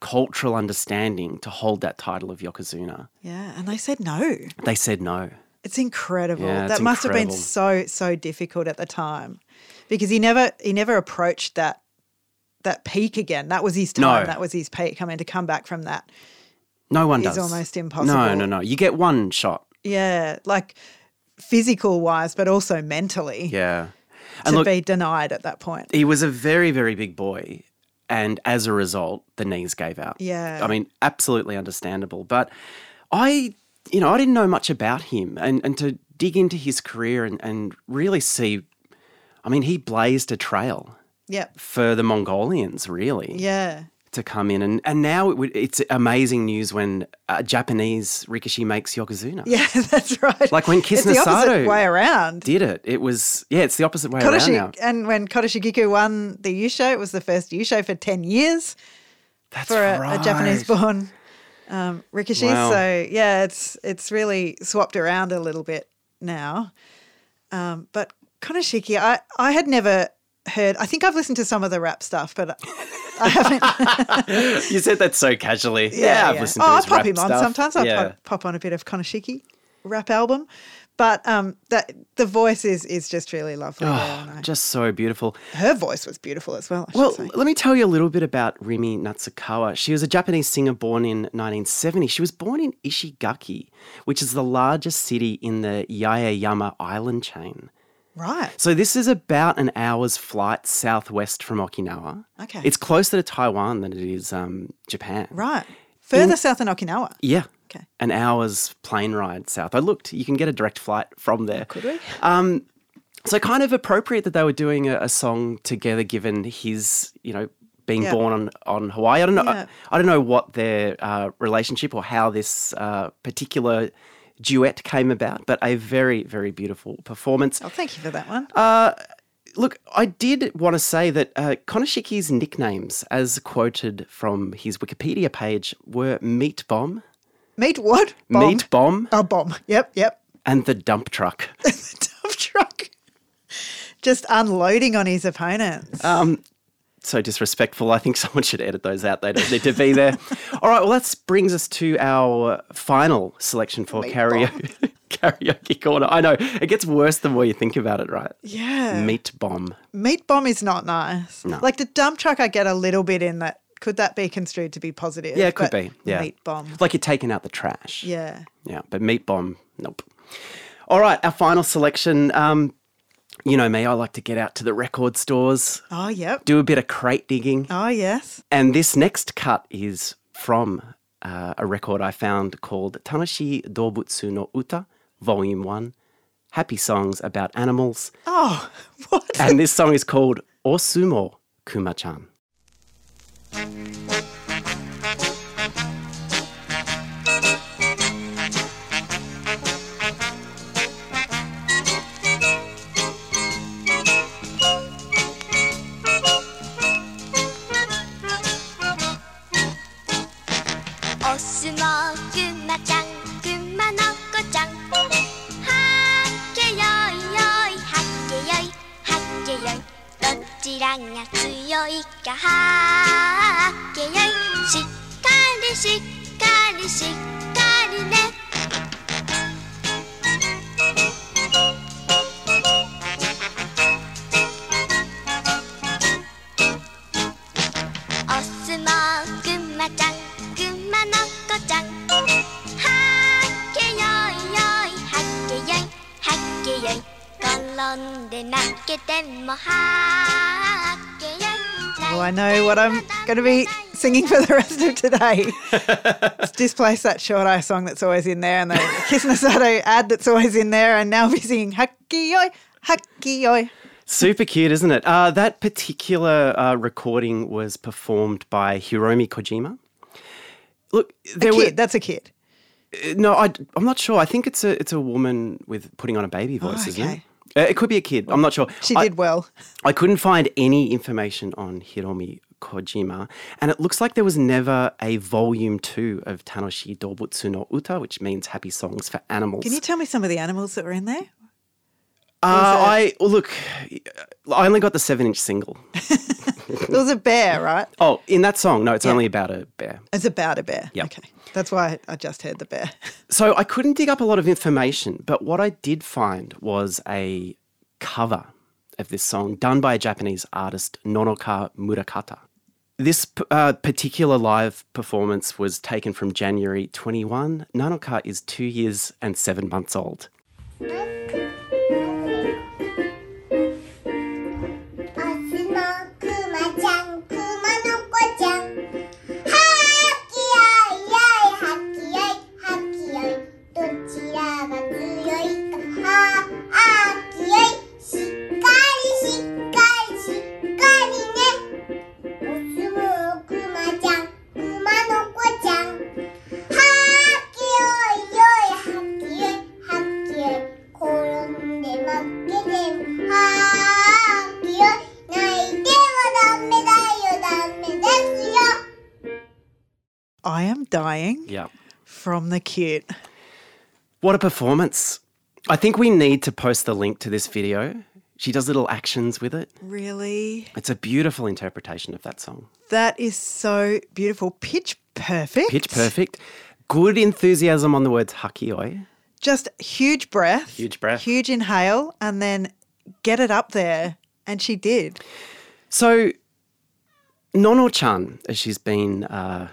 cultural understanding to hold that title of yokozuna? yeah. And they said no. They said no. It's incredible. Yeah, it's that must have been so so difficult at the time, because he never he never approached that that peak again. That was his time. No. That was his peak. I mean, to come back from that, No one It's does. almost impossible. No, no, no. You get one shot. yeah, like physical wise, but also mentally, Yeah. To And look, be denied at that point. he was a very, very big boy. And as a result, the knees gave out. Yeah. I mean, absolutely understandable. But I, you know, I didn't know much about him. And, and to dig into his career and, and really see, I mean, he blazed a trail Yep. for the Mongolians, really, Yeah. To come in. And, and now it would, it's amazing news when a Japanese Rikishi makes Yokozuna. Yeah, that's right. Like when it's opposite Kisenosato way around. Did it. It was, yeah, it's the opposite way around now. and when Kotoshogiku won the Yusho, it was the first Yusho for 10 years. That's for a, a. Japanese born um, Rikishi. Wow. So yeah, it's it's really swapped around a little bit now. Um, but Konishiki, I, I had never heard. I think I've listened to some of the rap stuff, but I haven't. You said that so casually. Yeah, I've listened to oh, I pop rap him on stuff. sometimes. I yeah. pop, pop on a bit of Konishiki rap album, but um, that the voice is is just really lovely. there, Oh, just so beautiful. her voice was beautiful as well. I Well, say. let me tell you a little bit about Rimi Natsukawa. She was a Japanese singer born in 1970. She was born in Ishigaki, which is the largest city in the Yaeyama island chain. Right. So this is about an hour's flight southwest from Okinawa. Okay. It's closer to Taiwan than it is um, Japan. Right. Further south than Okinawa. Yeah. Okay. An hour's plane ride south. I looked. You can get a direct flight from there. Could we? Um, so kind of appropriate that they were doing a, a song together, given his, you know, being Yeah. born on, on Hawaii. I don't know. Yeah. I, I don't know what their uh, relationship or how this uh, particular duet came about, but a very, very beautiful performance. Oh, thank you for that one. Uh, look, I did want to say that uh, Konishiki's nicknames, as quoted from his Wikipedia page, were Meat Bomb, Meat what? Bomb. Meat Bomb, Oh, bomb. Yep, yep. and the Dump Truck. The dump truck. Just unloading on his opponents. Um, so disrespectful. I think someone should edit those out. They don't need to be there. All right. Well, that brings us to our final selection for Meat karaoke, karaoke corner. I know it gets worse the more you think about it, right? yeah. Meat bomb. Meat bomb is not nice. No. Like the dump truck, I get a little bit in that. Could that be construed to be positive? Yeah, it could be. Yeah. Meat bomb. Like you're taking out the trash. Yeah. Yeah. But meat bomb, nope. All right. Our final selection. Um, you know me. I like to get out to the record stores, Oh, yep. do a bit of crate digging. Oh, yes. And this next cut is from uh, a record I found called Tanoshi Dobutsu no Uta, Volume 1 Happy Songs About Animals. Oh, what? And this song is called Osumo Kuma-chan. お強いかはっけよいしっかりしっかりしっかりね。お相撲くまちゃんくまの子ちゃん。はっけよいよいはっけよい。はっけよい転んで泣けてもはっけよい。Oh, I know what I'm going to be singing for the rest of today. Let's displace that short eye song that's always in there and the Kisenosato ad that's always in there, and now I'll be singing Hakkiyoi, Hakkiyoi. Super cute, isn't it? Uh, that particular uh, recording was performed by Hiromi Kojima. Look, there A were that's a kid. no, I, I'm not sure. I think it's a it's a woman with putting on a baby voice, isn't it? Uh, it could be a kid. I'm not sure. She I- did well. I couldn't find any information on Hiromi Kojima, and it looks like there was never a volume two of Tanoshi Dobutsu no Uta, which means happy songs for animals. Can you tell me some of the animals that were in there? uh, I well, look, I only got the seven inch single. There was a bear, right? Oh, in that song, no, it's Yeah. only about a bear. It's about a bear. Yeah. Okay. That's why I just heard the bear. So I couldn't dig up a lot of information, but what I did find was a cover of this song done by a Japanese artist, Nonoka Murakata. This uh, particular live performance was taken from January 21. Nonoka is two years and seven months old. I am dying Yeah. from the cute. What a performance. I think we need to post the link to this video. She does little actions with it. Really? It's a beautiful interpretation of that song. That is so beautiful. Pitch perfect. Pitch perfect. Good enthusiasm on the words hakkiyoi. Just huge breath. Huge breath. Huge inhale, and then get it up there. And she did. So, Nono-chan, as she's been uh,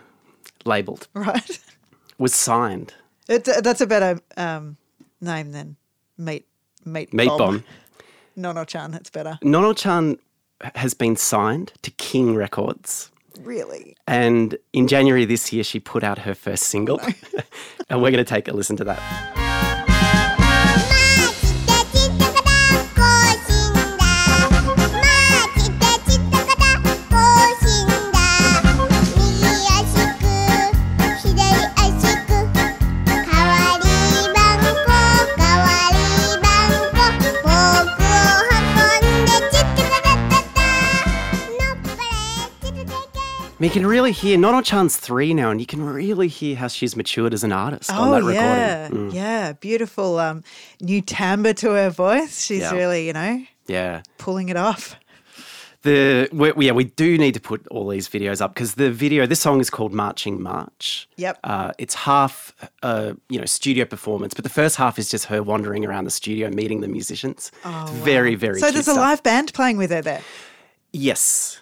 labelled, Right? was signed. It, that's a better um, name than Meat Meat Meat Bomb. Nono Chan, it's better. Nono-chan has been signed to King Records. Really? And in January this year, she put out her first single. and we're going to take a listen to that. You can really hear Nono-chan's three now, and you can really hear how she's matured as an artist on that Oh recording. yeah, Mm, yeah, beautiful um, new timbre to her voice. She's Yeah. really, you know, yeah. pulling it off. The we, yeah, we do need to put all these videos up because the video, this song is called "Marching March." Yep. Uh, it's half, uh, you know, studio performance, but the first half is just her wandering around the studio, meeting the musicians. Oh, it's very, very. So there's a live band playing with her there. Yes.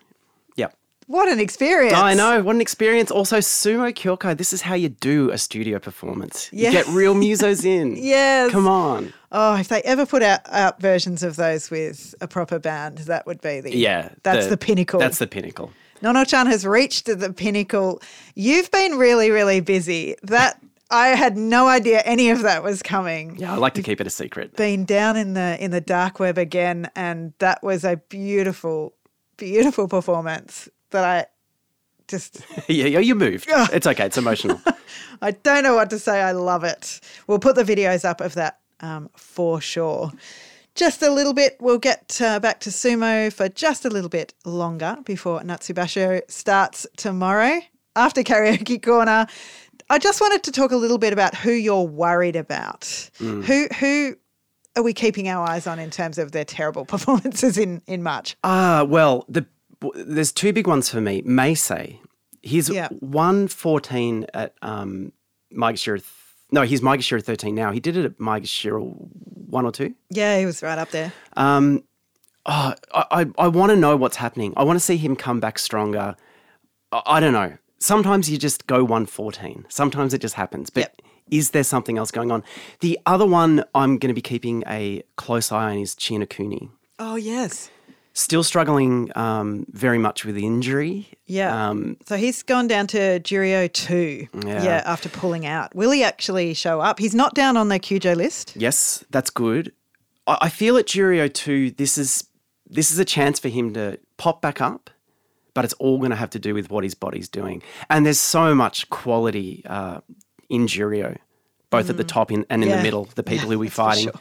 What an experience! I know. What an experience. Also, Sumo Kyoko, this is how you do a studio performance. Yeah. You get real musos in. Yes. Come on. Oh, if they ever put out, out versions of those with a proper band, that would be the Yeah. That's the, pinnacle. That's the pinnacle. Nono-chan has reached the pinnacle. You've been really, really busy. That I had no idea any of that was coming. Yeah, I like to keep it a secret. Been down in the in the dark web again, and that was a beautiful, beautiful performance that I just yeah, yeah, you moved. It's okay. It's emotional. I don't know what to say. I love it. We'll put the videos up of that um, for sure. Just a little bit. We'll get uh, back to sumo for just a little bit longer before Natsubasho starts tomorrow. After karaoke corner, I just wanted to talk a little bit about who you're worried about. Who who are we keeping our eyes on in terms of their terrible performances in in March? Ah, well, the there's two big ones for me. Meisei, he's Yeah. one fourteen at um, Maegashira. Th- no, he's Maegashira thirteen now. He did it at Maegashira one or two. Yeah, he was right up there. Um, oh, I, I, I want to know what's happening. I want to see him come back stronger. I, I don't know. Sometimes you just go 114. Sometimes it just happens. But Yep. is there something else going on? The other one I'm going to be keeping a close eye on is Chiyonokuni. Oh yes. Still struggling um, very much with injury. Yeah. Um, so he's gone down to Juryo 2. Yeah. after pulling out. Will he actually show up? He's not down on the QJ list. yes, that's good. I, I feel at Juryo 2, this is this is a chance for him to pop back up, but it's all going to have to do with what his body's doing. And there's so much quality uh, in Juryo, both at the top in, and in Mm. Yeah. the middle, the people who we're fighting. sure.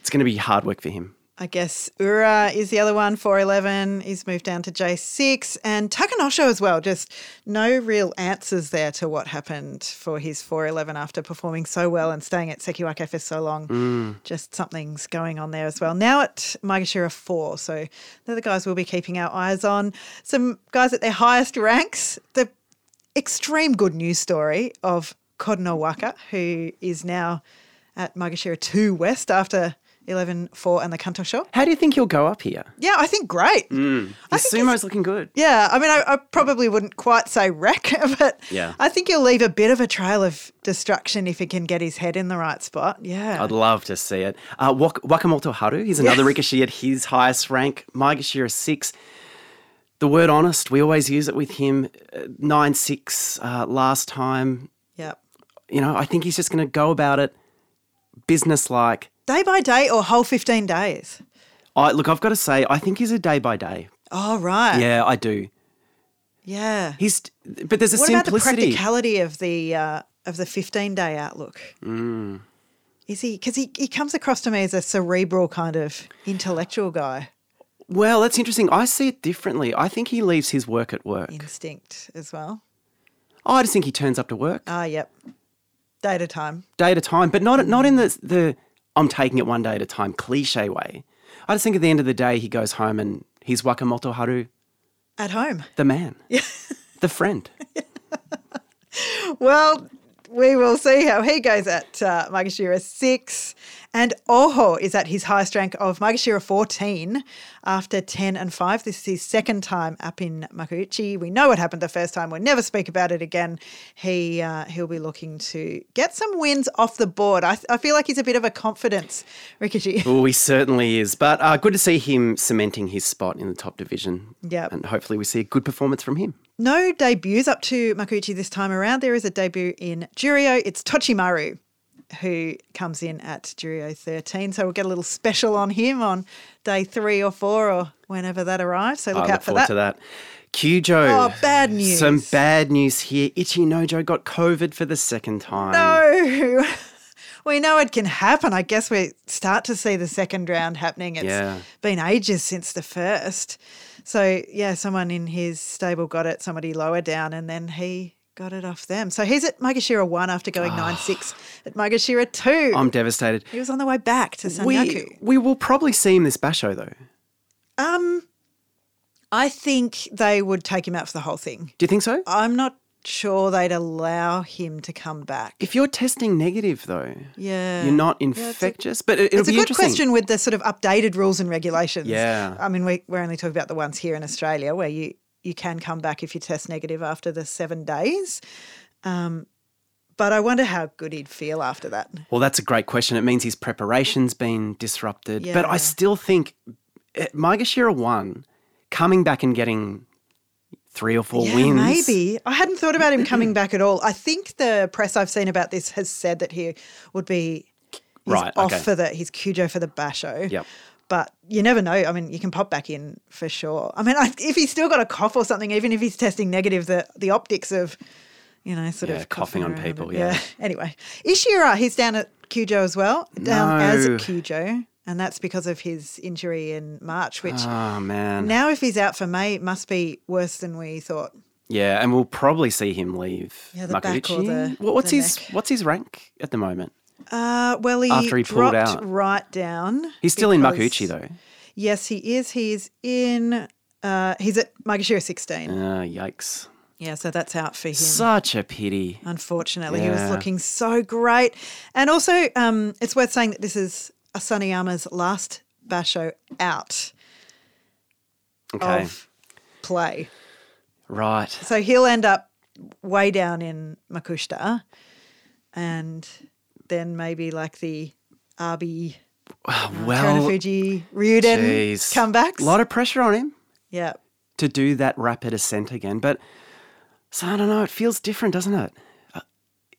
It's going to be hard work for him. I guess Ura is the other one, 411. He's moved down to J6. And Takanosho as well. Just no real answers there to what happened for his 411 after performing so well and staying at Sekiwake for so long. Mm. Just something's going on there as well. Now at Maegashira 4. So they're the guys we'll be keeping our eyes on. Some guys at their highest ranks. The extreme good news story of Kotonowaka, who is now at Maegashira 2 West after 11 4 and the Kantosho. How do you think he'll go up here? Yeah, I think great. His I think sumo's looking good. Yeah, I mean, I, I probably wouldn't quite say wreck, but Yeah. I think he'll leave a bit of a trail of destruction if he can get his head in the right spot. Yeah. I'd love to see it. Uh, Wak- Wakamotoharu, he's another Rikishi at his highest rank. Maegashira 6. The word honest, we always use it with him. Uh, 9 6 uh, last time. Yep. You know, I think he's just going to go about it business like. Day by day or whole 15 days? I, look, I've got to say, I think he's a day by day. Oh, right. Yeah, I do. Yeah. He's, but there's a what about the practicality of the uh, of the 15 day outlook? Mm. Is he, because he, he comes across to me as a cerebral kind of intellectual guy, well, that's interesting. I see it differently. I think he leaves his work at work. instinct as well. I just think he turns up to work. Ah, yep. Day at a time. day at a time, but not not in the the I'm taking it one day at a time cliche way. I just think at the end of the day he goes home and he's Wakamotoharu, At home. the man, the friend. Well, we will see how he goes at uh, Maegashira 6. And Oho is at his highest rank of Maegashira 14 after 10 and 5. This is his second time up in Makuuchi. We know what happened the first time. We'll never speak about it again. He, uh, he'll be looking to get some wins off the board. I, I feel like he's a bit of a confidence, Rikishi. Oh, he certainly is. But uh, good to see him cementing his spot in the top division. Yep. and hopefully we see a good performance from him. No debuts up to Makuuchi this time around. There is a debut in Juryo. It's Tochimaru who comes in at Juryo 13. So we'll get a little special on him on day three or four or whenever that arrives. So look I out look for forward that. to that. Kyujo. Oh, bad news. Some bad news here. Ichinojo got COVID for the second time. No. we know it can happen. I guess we start to see the second round happening. It's Yeah. been ages since the first. So, yeah, someone in his stable got it, somebody lower down, and then he got it off them. So he's at Maegashira 1 after going 9 6 at Maegashira 2. I'm devastated. he was on the way back to We, Sanyaku. we will probably see him this basho though. Um, I think they would take him out for the whole thing. Do you think so? I'm not sure they'd allow him to come back. If you're testing negative though, Yeah. you're not Yeah, a- infectious. but it, it'll it's a good question with the sort of updated rules and regulations. Yeah. I mean, we, we're only talking about the ones here in Australia where you, you can come back if you test negative after the seven days. Um, but I wonder how good he'd feel after that. Well, that's a great question. It means his preparation's been disrupted. But I still think eh, Maegashira one coming back and getting three or four yeah, wins. maybe. I hadn't thought about him coming back at all. I think the press I've seen about this has said that he would be Right, off okay. for the he's Kyujo for the basho. Yep. But you never know. I mean, you can pop back in for sure. I mean, I, if he's still got a cough or something, even if he's testing negative, the the optics of, you know, sort Yeah, of coughing on around people, it. yeah. Anyway, Ishiura, he's down at Kyujo as well, down as No. Kyujo, and that's because of his injury in March, which Oh man. now if he's out for May, it must be worse than we thought. yeah, and we'll probably see him leave. Yeah, the back or the- what's the his neck. What's his rank at the moment? Uh, well, he, After he pulled dropped out. right down. He's still in Makuuchi though. Yes, he is. He's in. Uh, he's at Maegashira 16. Uh, yikes! Yeah, so that's out for him. Such a pity. Unfortunately, he was looking so great. And also, um, it's worth saying that this is Asanoyama's last basho out Okay, of play. right. So he'll end up way down in Makushita and then maybe like the Abi, uh, Well, Terunofuji, Ryuden jeez. comebacks. A lot of pressure on him yeah. to do that rapid ascent again, but so I don't know. It feels different, doesn't it? Uh,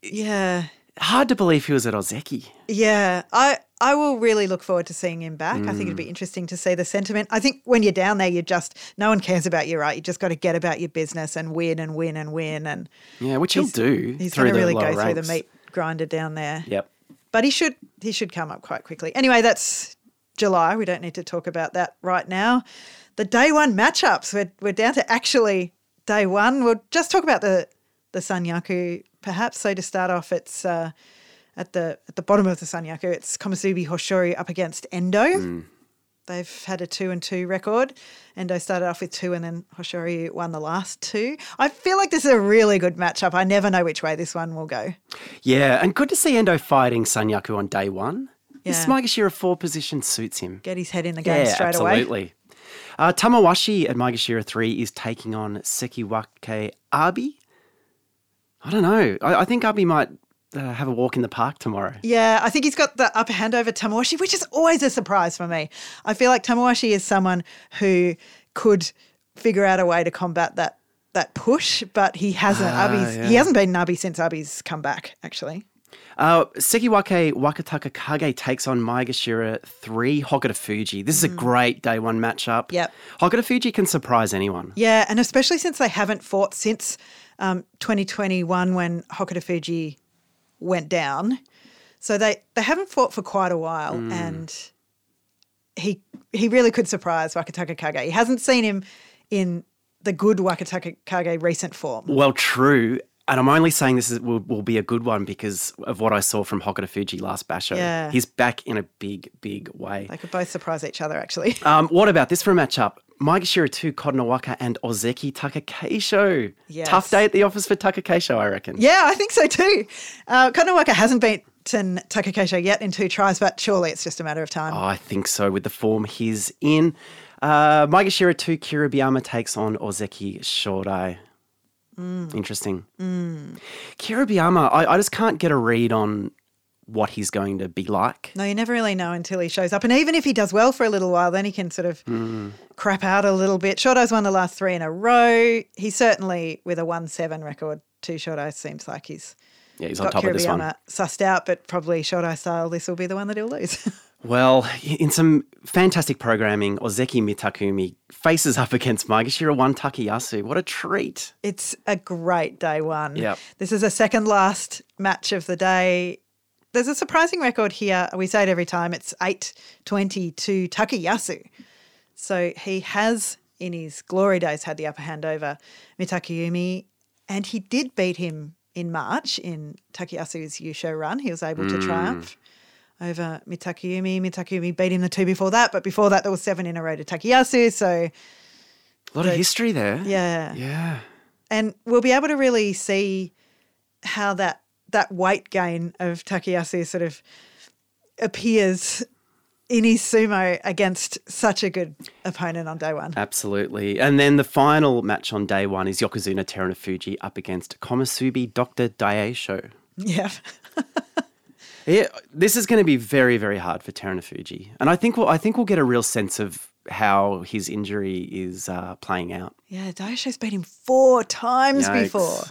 yeah. Hard to believe he was at Ozeki. Yeah, I I will really look forward to seeing him back. I think it'd be Mm. interesting to see the sentiment. I think when you're down there, you just no one cares about you, right? You just got to get about your business and win and win and win. And Yeah, which he'll do. He's going to really go lower through the meat grinder down there. Yep. But he should he should come up quite quickly. Anyway, that's July. We don't need to talk about that right now. The day one matchups. We're we're down to actually day one. We'll just talk about the the Sanyaku perhaps. So to start off, it's uh, at the at the bottom of the Sanyaku. It's Komusubi Hoshoryu up against Endo. Hmm. They've had a two and two record. Endo started off with two, and then Hoshoryu won the last two. I feel like this is a really good matchup. I never know which way this one will go. Yeah, and good to see Endo fighting Sanyaku on day one. This Yeah. Maegashira 4 position suits him. Get his head in the game yeah, straight away. absolutely. Uh, Tamawashi at Maegashira 3 is taking on Sekiwake Abi. I don't know. I, I think Abi might uh, have a walk in the park tomorrow. Yeah, I think he's got the upper hand over Tamawashi, which is always a surprise for me. I feel like Tamawashi is someone who could figure out a way to combat that that push, but he hasn't. Abi's, He Ah, yeah. hasn't been Nabi since Abi's come back, actually. Uh, Sekiwake Wakatakakage takes on Maegashira 3 Hokutofuji. This is a great day one matchup. Mm. Yep. Hokutofuji can surprise anyone. Yeah, and especially since they haven't fought since um, 2021 when Hokuto Fuji went down. So they, they haven't fought for quite a while, and he he really could surprise Wakatakakage. He hasn't seen him in the good Wakataka Kage recent form. Well, true. And I'm only saying this is, will, will be a good one because of what I saw from Hokutofuji last basho. Yeah. He's back in a big, big way. They could both surprise each other, actually. Um, what about this for a matchup? Maegashira 2, Kotonowaka and Ozeki Takakeisho. Yes. Tough day at the office for Takakeisho, I reckon. yeah, I think so too. Uh, Konowaka hasn't beaten Takakeisho yet in two tries, but surely it's just a matter of time. I think so with the form he's in. Uh, Maegashira 2, Kiribayama takes on Ozeki Shodai. Mm. Interesting. Kiribayama, I, I just can't get a read on what he's going to be like. No, you never really know until he shows up. And even if he does well for a little while, then he can sort of Hmm. crap out a little bit. Shodai's won the last three in a row. He's certainly with a 1 7 record. Two Shodai seems like he's Yeah, he's on got top of this one. Sussed out, but probably Shodai style, this will be the one that he'll lose. Well, in some fantastic programming, Ozeki Mitakeumi faces up against Maegashira 1 Takayasu. What a treat. it's a great day one. Yep. This is a second last match of the day. There's a surprising record here. We say it every time. It's 820 to Takayasu. So he has, in his glory days, had the upper hand over Mitakeumi, and he did beat him in March in Takayasu's Yusho run. He was able to hmm. triumph over Mitakeumi. Mitakeumi beat him the two before that, but before that, there was seven in a row to Takayasu. So, A lot of history there. yeah. Yeah. And we'll be able to really see how that that weight gain of Takayasu sort of appears in his sumo against such a good opponent on day one. Absolutely. And then the final match on day one is Yokozuna Terunofuji up against Komusubi Dr. Daieisho. Yeah. Yeah, this is going to be very, very hard for Terunofuji. And I think we'll, I think we'll get a real sense of how his injury is uh, playing out. Yeah, Daieisho's beat him four times Yikes. before.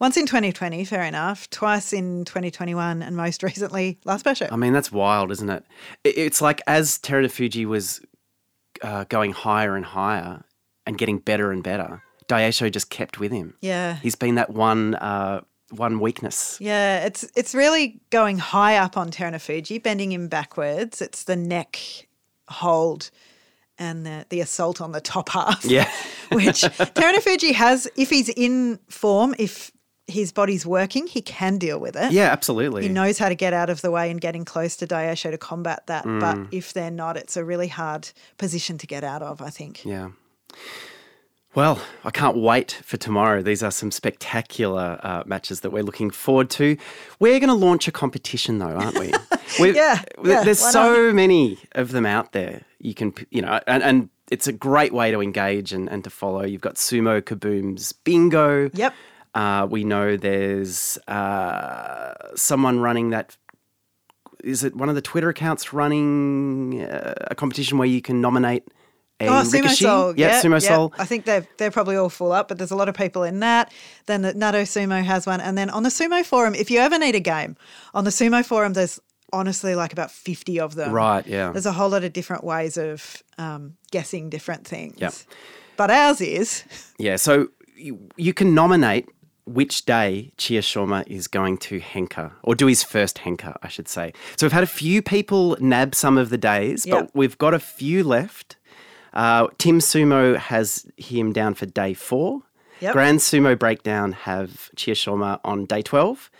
Once in 2020, fair enough. Twice in 2021, and most recently last Basho. I mean, that's wild, isn't it? It- It's like as Terunofuji was uh, going higher and higher and getting better and better, Daieisho just kept with him. yeah. He's been that one uh, one weakness. Yeah, it's it's really going high up on Terunofuji, bending him backwards. It's the neck hold and the, the assault on the top half. Yeah. which Terunofuji has, if he's in form, if his body's working, he can deal with it. Yeah, absolutely. He knows how to get out of the way and getting close to Daieisho to combat that. Mm. But if they're not, it's a really hard position to get out of, I think. Yeah. Well, I can't wait for tomorrow. These are some spectacular uh, matches that we're looking forward to. We're going to launch a competition, though, aren't we? Yeah, yeah, There's so many of them out there. You can, you know, and, and it's a great way to engage and, and to follow. You've got Sumo Kaboom's Bingo. Yep. Uh, we know there's uh, someone running that. Is it one of the Twitter accounts running uh, a competition where you can nominate a Oh, Sumo Ricochet? Soul. Yeah, Yep, Sumo yep. Soul. I think they're they're probably all full up, but there's a lot of people in that. Then the Nato Sumo has one, and then on the Sumo forum, if you ever need a game, on the Sumo forum, there's honestly like about fifty of them. Right, yeah. There's a whole lot of different ways of um, guessing different things. Yep. But ours is Yeah, so you, you can nominate which day Chiyoshoma is going to henka, or do his first henka, I should say. So we've had a few people nab some of the days, Yep. but we've got a few left. Uh, Tim Sumo has him down for day four. Yep. Grand Sumo Breakdown have Chiyoshoma on day 12.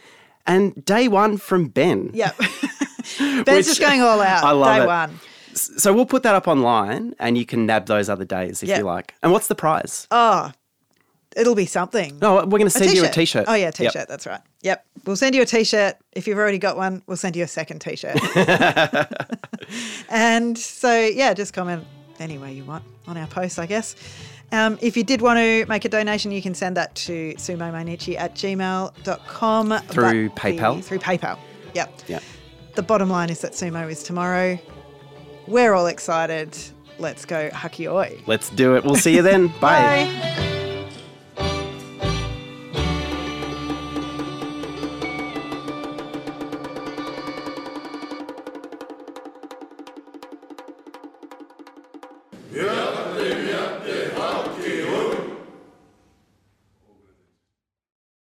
And day one from Ben. yep. Ben's Which- just going all out. I love day it. one. So we'll put that up online and you can nab those other days if Yep. you like. And what's the prize? Oh, it'll be something. no, we're going to send you a t shirt. Oh yeah, t-shirt. That's right. Yep. We'll send you a t-shirt. If you've already got one, we'll send you a second t-shirt. and so yeah, just comment any way you want on our post, I guess. Um, if you did want to make a donation, you can send that to sumomainichi at gmail.com. Through But the- PayPal? through PayPal. Yep. Yeah. The bottom line is that sumo is tomorrow. We're all excited. Let's go hakkiyoi. Let's do it. We'll see you then. Bye. Bye.